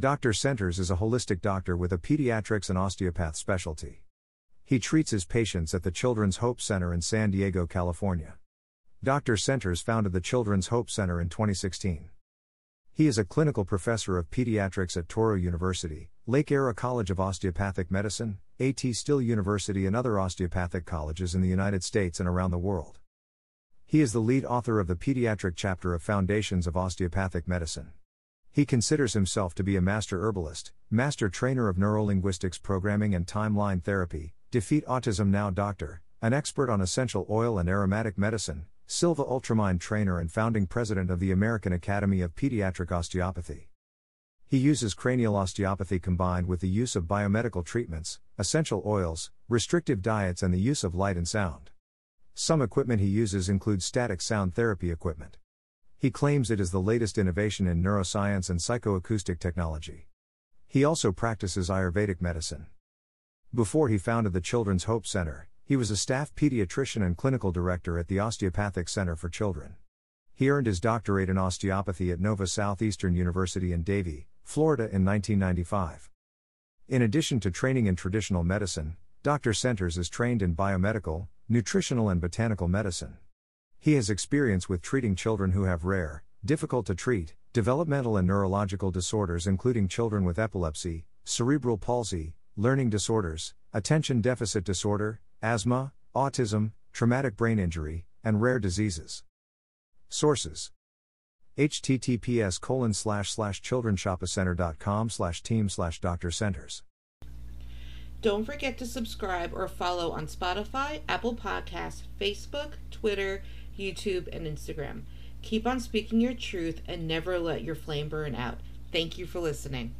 Dr. Centers is a holistic doctor with a pediatrics and osteopath specialty. He treats his patients at the Children's Hope Center in San Diego, California. Dr. Centers founded the Children's Hope Center in 2016. He is a clinical professor of pediatrics at Touro University, Lake Erie College of Osteopathic Medicine, A.T. Still University, and other osteopathic colleges in the United States and around the world. He is the lead author of the pediatric chapter of Foundations of Osteopathic Medicine. He considers himself to be a master herbalist, master trainer of neurolinguistics programming and timeline therapy, Defeat Autism Now Doctor, an expert on essential oil and aromatic medicine, Silva Ultramind trainer and founding president of the American Academy of Pediatric Osteopathy. He uses cranial osteopathy combined with the use of biomedical treatments, essential oils, restrictive diets, and the use of light and sound. Some equipment he uses includes static sound therapy equipment. He claims it is the latest innovation in neuroscience and psychoacoustic technology. He also practices Ayurvedic medicine. Before he founded the Children's Hope Center, he was a staff pediatrician and clinical director at the Osteopathic Center for Children. He earned his doctorate in osteopathy at Nova Southeastern University in Davie, Florida in 1995. In addition to training in traditional medicine, Dr. Centers is trained in biomedical, nutritional, and botanical medicine. He has experience with treating children who have rare, difficult to treat, developmental and neurological disorders, including children with epilepsy, cerebral palsy, learning disorders, attention deficit disorder, asthma, autism, traumatic brain injury, and rare diseases. Sources https colon slash slash childrenshopecenter.com slash team slash doctor centers don't forget to subscribe or follow on Spotify, Apple Podcasts, Facebook, Twitter, YouTube, and Instagram. Keep on speaking your truth and never let your flame burn out. Thank you for listening.